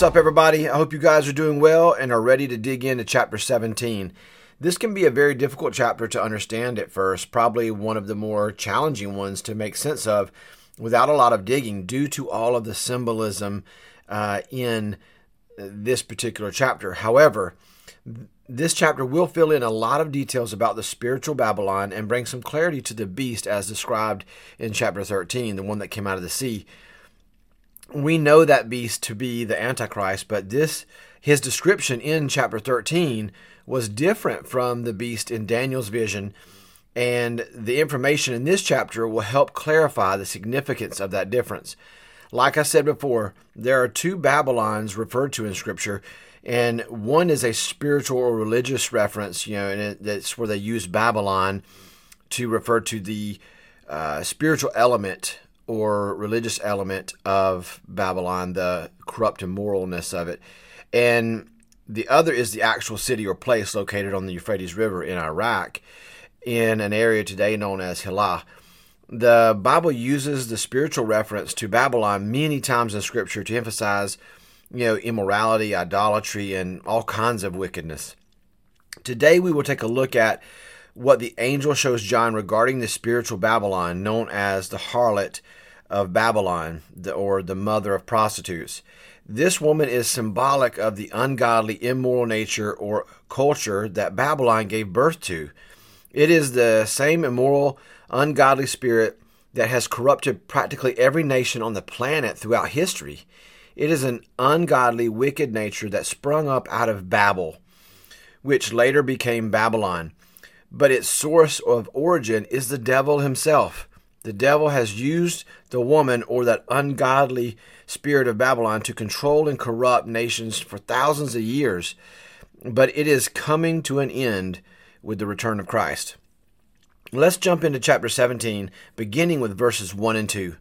What's up, everybody? I hope you guys are doing well and are ready to dig into chapter 17. This can be a very difficult chapter to understand at first, probably one of the more challenging ones to make sense of without a lot of digging due to all of the symbolism uh, in this particular chapter. However, this chapter will fill in a lot of details about the spiritual Babylon and bring some clarity to the beast as described in chapter 13, the one that came out of the sea. We know that beast to be the Antichrist, but this his description in chapter 13 was different from the beast in Daniel's vision, and the information in this chapter will help clarify the significance of that difference. Like I said before, there are two Babylons referred to in Scripture, and one is a spiritual or religious reference, you know, and that's where they use Babylon to refer to the uh, spiritual element or religious element of Babylon, the corrupt immoralness of it. And the other is the actual city or place located on the Euphrates River in Iraq, in an area today known as Hillah. The Bible uses the spiritual reference to Babylon many times in Scripture to emphasize, you know, immorality, idolatry, and all kinds of wickedness. Today we will take a look at what the angel shows John regarding the spiritual Babylon, known as the harlot of Babylon, or the mother of prostitutes. This woman is symbolic of the ungodly, immoral nature or culture that Babylon gave birth to. It is the same immoral, ungodly spirit that has corrupted practically every nation on the planet throughout history. It is an ungodly, wicked nature that sprung up out of Babel, which later became Babylon. But its source of origin is the devil himself. The devil has used the woman or that ungodly spirit of Babylon to control and corrupt nations for thousands of years, but it is coming to an end with the return of Christ. Let's jump into chapter 17, beginning with verses 1 and 2.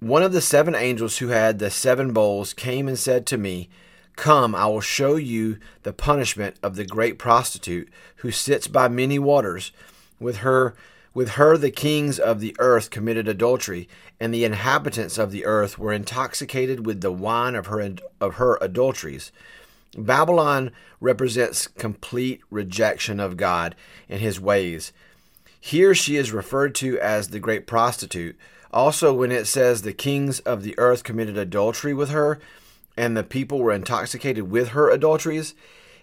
One of the seven angels who had the seven bowls came and said to me, Come, I will show you the punishment of the great prostitute who sits by many waters with her with her, the kings of the earth committed adultery, and the inhabitants of the earth were intoxicated with the wine of her, of her adulteries. Babylon represents complete rejection of God and his ways. Here she is referred to as the great prostitute. Also, when it says the kings of the earth committed adultery with her, and the people were intoxicated with her adulteries,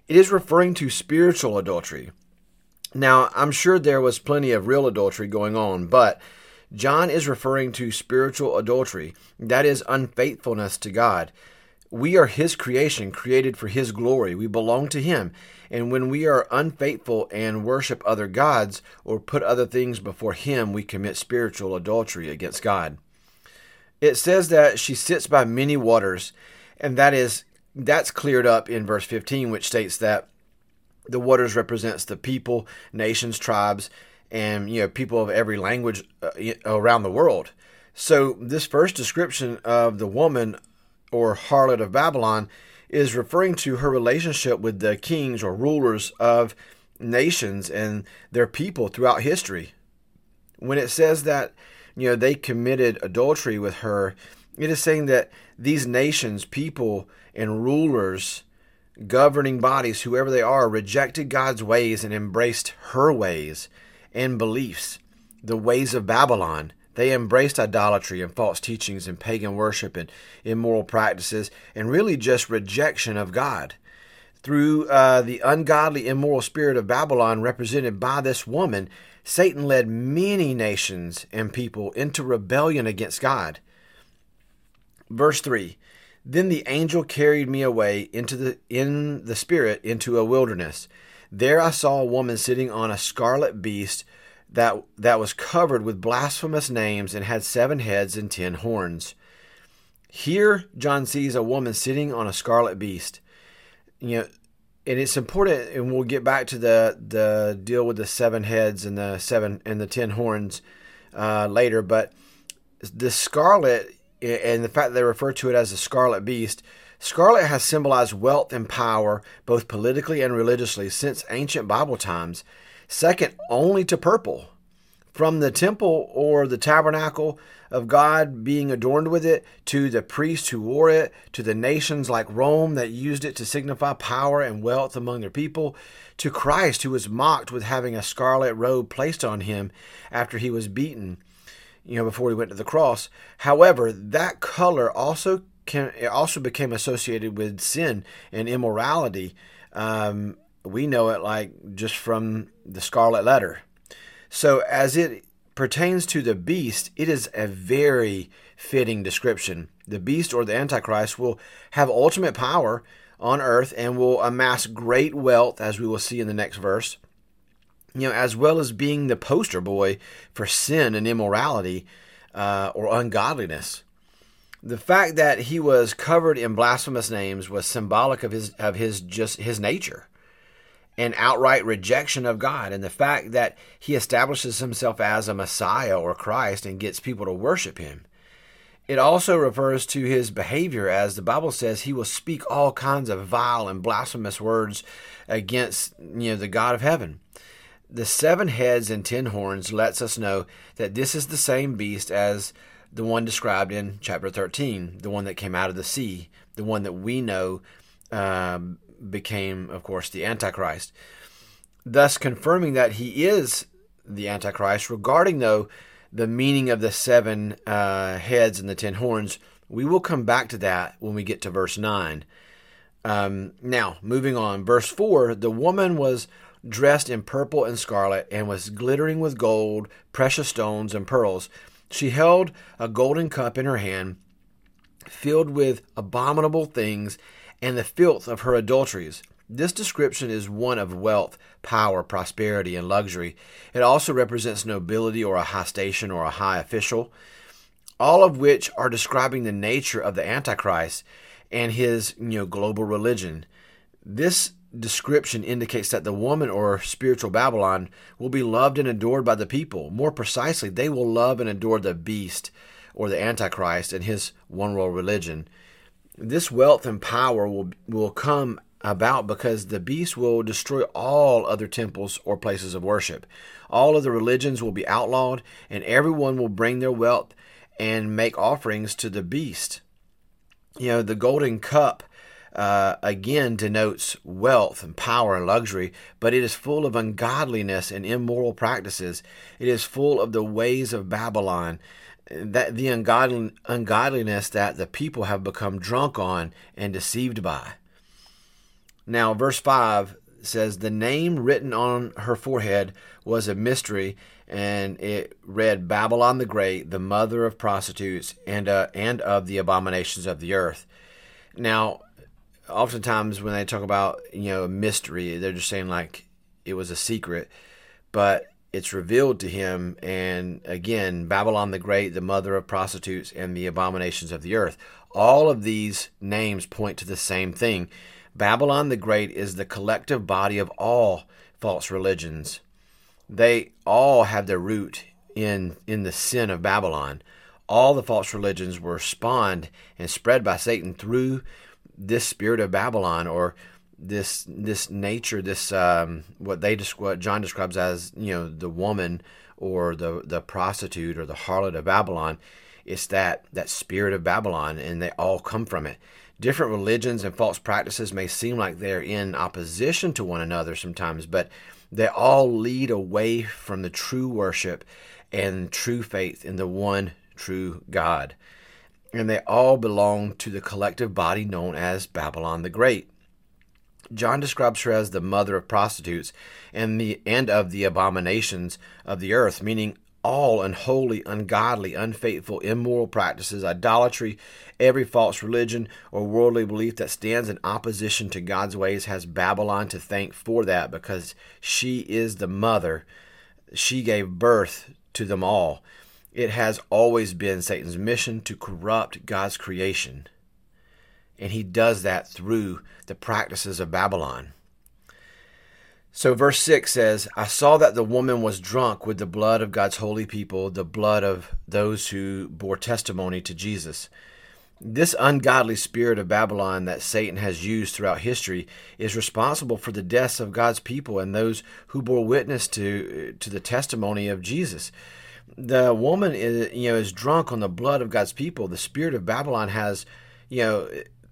it is referring to spiritual adultery. Now, I'm sure there was plenty of real adultery going on, but John is referring to spiritual adultery. That is unfaithfulness to God. We are His creation, created for His glory. We belong to Him. And when we are unfaithful and worship other gods or put other things before Him, we commit spiritual adultery against God. It says that she sits by many waters, and that is that's cleared up in verse 15, which states that the waters represents the people, nations, tribes, and you know people of every language uh, around the world. So this first description of the woman or harlot of Babylon is referring to her relationship with the kings or rulers of nations and their people throughout history. When it says that you know they committed adultery with her, it is saying that these nations, people, and rulers governing bodies, whoever they are, rejected God's ways and embraced her ways and beliefs, the ways of Babylon. They embraced idolatry and false teachings and pagan worship and immoral practices and really just rejection of God. Through uh, the ungodly, immoral spirit of Babylon, represented by this woman, Satan led many nations and people into rebellion against God. Verse 3 then the angel carried me away into the in the spirit into a wilderness. There I saw a woman sitting on a scarlet beast that that was covered with blasphemous names and had seven heads and ten horns. Here John sees a woman sitting on a scarlet beast. You know, and it's important and we'll get back to the the deal with the seven heads and the seven and the ten horns uh, later, but the scarlet and the fact that they refer to it as the scarlet beast, scarlet has symbolized wealth and power, both politically and religiously, since ancient Bible times, second only to purple. From the temple or the tabernacle of God being adorned with it, to the priests who wore it, to the nations like Rome that used it to signify power and wealth among their people, to Christ who was mocked with having a scarlet robe placed on him after he was beaten, you know, before he went to the cross. However, that color also can, also became associated with sin and immorality. Um, we know it like just from the scarlet letter. So as it pertains to the beast, it is a very fitting description. The beast or the Antichrist will have ultimate power on earth and will amass great wealth, as we will see in the next verse. You know, as well as being the poster boy for sin and immorality uh, or ungodliness. The fact that he was covered in blasphemous names was symbolic of his of his just his nature and outright rejection of God, and the fact that he establishes himself as a Messiah or Christ and gets people to worship him. It also refers to his behavior, as the Bible says he will speak all kinds of vile and blasphemous words against you know, the God of heaven. The seven heads and ten horns lets us know that this is the same beast as the one described in chapter 13, the one that came out of the sea, the one that we know um, became, of course, the Antichrist, thus confirming that he is the Antichrist. Regarding, though, the meaning of the seven uh, heads and the ten horns, we will come back to that when we get to verse 9. Um, now, moving on, verse 4 the woman was dressed in purple and scarlet and was glittering with gold, precious stones, and pearls. She held a golden cup in her hand, filled with abominable things and the filth of her adulteries. This description is one of wealth, power, prosperity, and luxury. It also represents nobility or a high station or a high official, all of which are describing the nature of the Antichrist and his you know, global religion. This description indicates that the woman or spiritual Babylon will be loved and adored by the people. More precisely, they will love and adore the beast or the Antichrist and his one world religion this wealth and power will will come about because the beast will destroy all other temples or places of worship. All of the religions will be outlawed, and everyone will bring their wealth and make offerings to the beast. You know, the golden cup uh, again denotes wealth and power and luxury, but it is full of ungodliness and immoral practices. It is full of the ways of Babylon that the ungodly, ungodliness that the people have become drunk on and deceived by. Now, verse 5 says, The name written on her forehead was a mystery, and it read Babylon the Great, the mother of prostitutes and, uh, and of the abominations of the earth. Now, oftentimes when they talk about, you know, a mystery, they're just saying like it was a secret. But it's revealed to him. And again, Babylon the Great, the mother of prostitutes, and the abominations of the earth. All of these names point to the same thing. Babylon the Great is the collective body of all false religions. They all have their root in, in the sin of Babylon. All the false religions were spawned and spread by Satan through this spirit of Babylon or this this nature, this um, what they what John describes as you know the woman or the the prostitute or the harlot of Babylon. It's that that spirit of Babylon, and they all come from it. Different religions and false practices may seem like they're in opposition to one another sometimes, but they all lead away from the true worship and true faith in the one true God. And they all belong to the collective body known as Babylon the Great. John describes her as the mother of prostitutes and the and of the abominations of the earth, meaning all unholy, ungodly, unfaithful, immoral practices, idolatry, every false religion or worldly belief that stands in opposition to God's ways has Babylon to thank for that because she is the mother. She gave birth to them all. It has always been Satan's mission to corrupt God's creation. And he does that through the practices of Babylon. So, verse 6 says, I saw that the woman was drunk with the blood of God's holy people, the blood of those who bore testimony to Jesus. This ungodly spirit of Babylon that Satan has used throughout history is responsible for the deaths of God's people and those who bore witness to, to the testimony of Jesus. The woman is you know is drunk on the blood of God's people. The spirit of Babylon has you know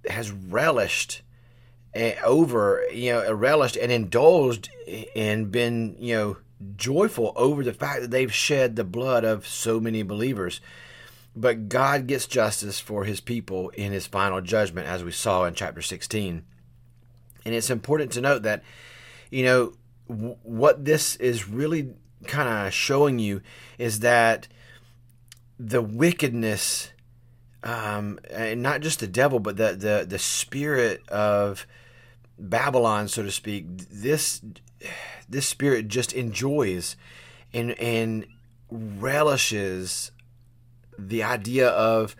has relished eh, over you know relished and indulged and been you know joyful over the fact that they've shed the blood of so many believers. But God gets justice for his people in his final judgment, as we saw in chapter 16. And it's important to note that, you know, what this is really kind of showing you is that the wickedness, um, and not just the devil, but the, the, the spirit of Babylon, so to speak, this this spirit just enjoys and and relishes the idea of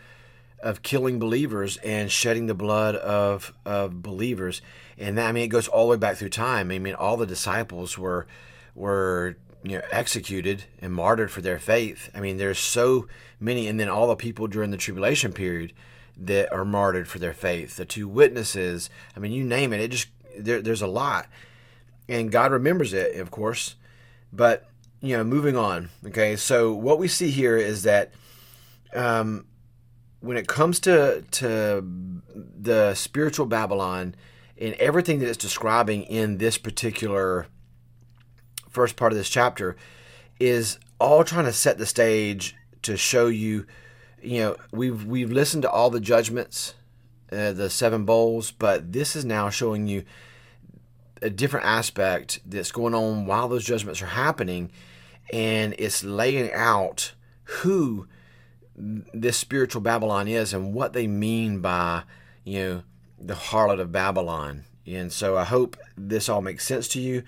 of killing believers and shedding the blood of of believers. And that, I mean, it goes all the way back through time. I mean, all the disciples were were you know executed and martyred for their faith. I mean, there's so many, and then all the people during the tribulation period that are martyred for their faith. The two witnesses. I mean, you name it. It just there, there's a lot, and God remembers it, of course. But you know, moving on. Okay, so what we see here is that um, when it comes to to the spiritual Babylon and everything that it's describing in this particular first part of this chapter is all trying to set the stage to show you you know we've we've listened to all the judgments uh, the seven bowls but this is now showing you a different aspect that's going on while those judgments are happening and it's laying out who this spiritual Babylon is and what they mean by, you know, the harlot of Babylon. And so I hope this all makes sense to you.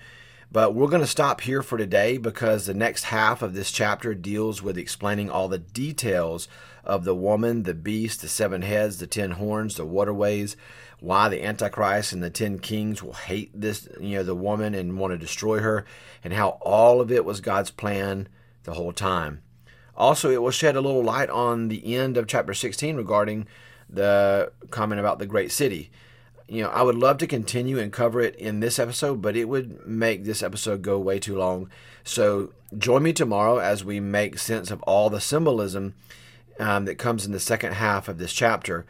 But we're going to stop here for today because the next half of this chapter deals with explaining all the details of the woman, the beast, the seven heads, the ten horns, the waterways, why the Antichrist and the ten kings will hate this, you know, the woman and want to destroy her, and how all of it was God's plan the whole time. Also, it will shed a little light on the end of chapter 16 regarding the comment about the great city. You know, I would love to continue and cover it in this episode, but it would make this episode go way too long. So join me tomorrow as we make sense of all the symbolism um, that comes in the second half of this chapter.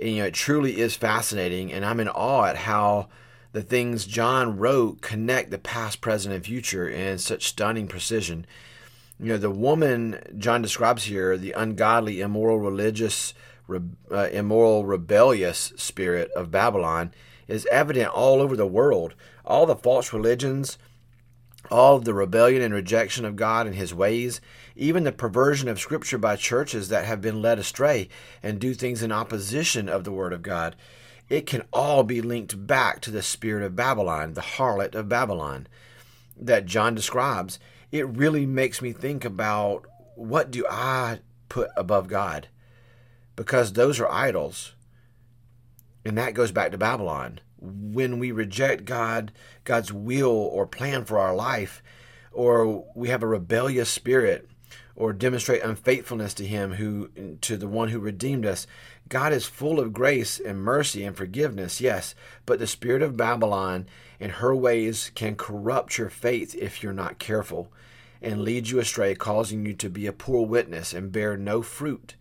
And, you know, it truly is fascinating, and I'm in awe at how the things John wrote connect the past, present, and future in such stunning precision you know, the woman John describes here, the ungodly, immoral, religious, re, uh, immoral, rebellious spirit of Babylon, is evident all over the world. All the false religions, all of the rebellion and rejection of God and His ways, even the perversion of Scripture by churches that have been led astray and do things in opposition of the Word of God, it can all be linked back to the spirit of Babylon, the harlot of Babylon, that John describes it really makes me think about what do I put above God? Because those are idols. And that goes back to Babylon. When we reject God, God's will or plan for our life, or we have a rebellious spirit, or demonstrate unfaithfulness to him who to the one who redeemed us god is full of grace and mercy and forgiveness yes but the spirit of babylon and her ways can corrupt your faith if you're not careful and lead you astray, causing you to be a poor witness and bear no fruit.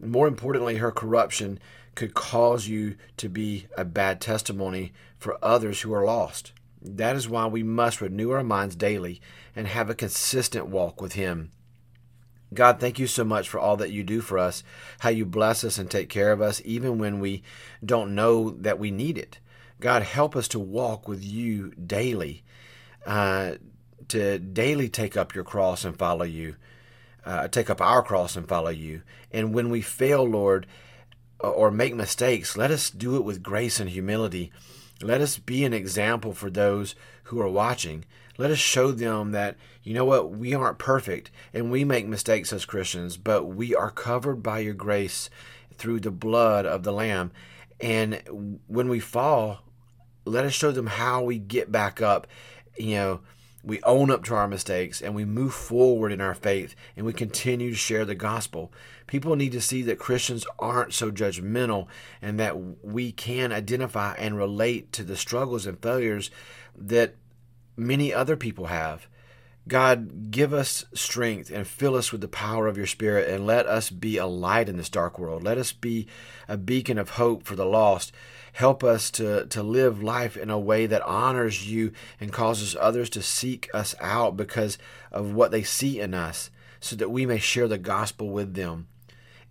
More importantly, her corruption could cause you to be a bad testimony for others who are lost. That is why we must renew our minds daily and have a consistent walk with Him. God, thank you so much for all that you do for us, how you bless us and take care of us, even when we don't know that we need it. God, help us to walk with you daily, uh, to daily take up your cross and follow you, uh, take up our cross and follow you. And when we fail, Lord, or make mistakes, let us do it with grace and humility. Let us be an example for those who are watching. Let us show them that, you know what, we aren't perfect and we make mistakes as Christians, but we are covered by your grace through the blood of the Lamb. And when we fall, let us show them how we get back up, you know, we own up to our mistakes and we move forward in our faith and we continue to share the gospel. People need to see that Christians aren't so judgmental and that we can identify and relate to the struggles and failures that many other people have. God, give us strength and fill us with the power of your Spirit, and let us be a light in this dark world. Let us be a beacon of hope for the lost. Help us to, to live life in a way that honors you and causes others to seek us out because of what they see in us, so that we may share the gospel with them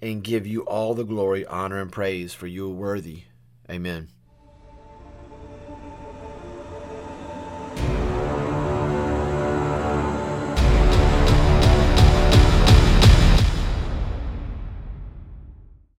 and give you all the glory, honor, and praise, for you are worthy. Amen.